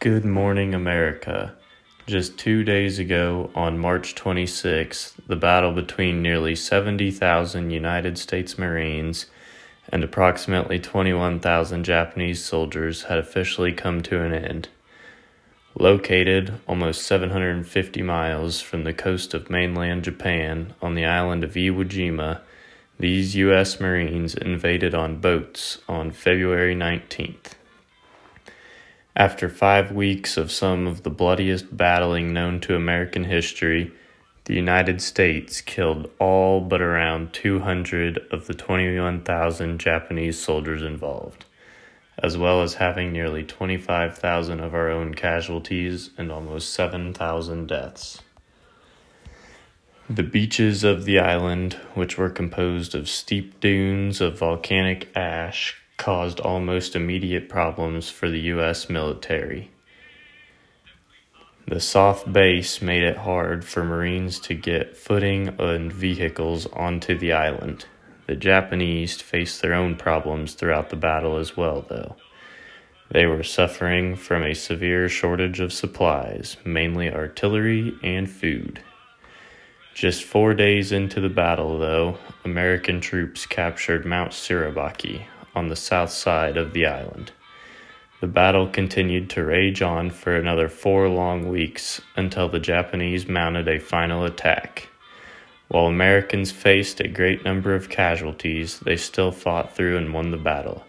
Good morning, America. Just two days ago, on March 26th, the battle between nearly 70,000 United States Marines and approximately 21,000 Japanese soldiers had officially come to an end. Located almost 750 miles from the coast of mainland Japan on the island of Iwo Jima, these U.S. Marines invaded on boats on February 19th. After five weeks of some of the bloodiest battling known to American history, the United States killed all but around 200 of the 21,000 Japanese soldiers involved, as well as having nearly 25,000 of our own casualties and almost 7,000 deaths. The beaches of the island, which were composed of steep dunes of volcanic ash, caused almost immediate problems for the U.S. military. The soft base made it hard for Marines to get footing and vehicles onto the island. The Japanese faced their own problems throughout the battle as well, though. They were suffering from a severe shortage of supplies, mainly artillery and food. Just four days into the battle, though, American troops captured Mount Suribachi, on the south side of the island. The battle continued to rage on for another four long weeks until the Japanese mounted a final attack. While Americans faced a great number of casualties, they still fought through and won the battle.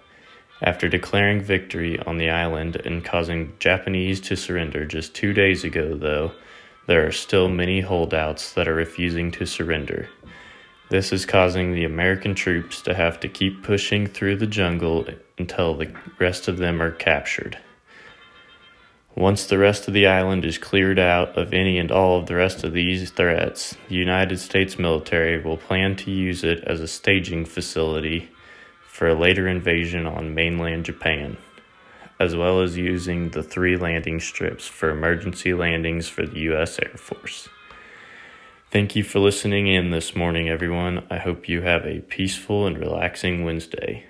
After declaring victory on the island and causing Japanese to surrender just two days ago, though, there are still many holdouts that are refusing to surrender. This is causing the American troops to have to keep pushing through the jungle until the rest of them are captured. Once the rest of the island is cleared out of any and all of the rest of these threats, the United States military will plan to use it as a staging facility for a later invasion on mainland Japan, as well as using the three landing strips for emergency landings for the U.S. Air Force. Thank you for listening in this morning, everyone. I hope you have a peaceful and relaxing Wednesday.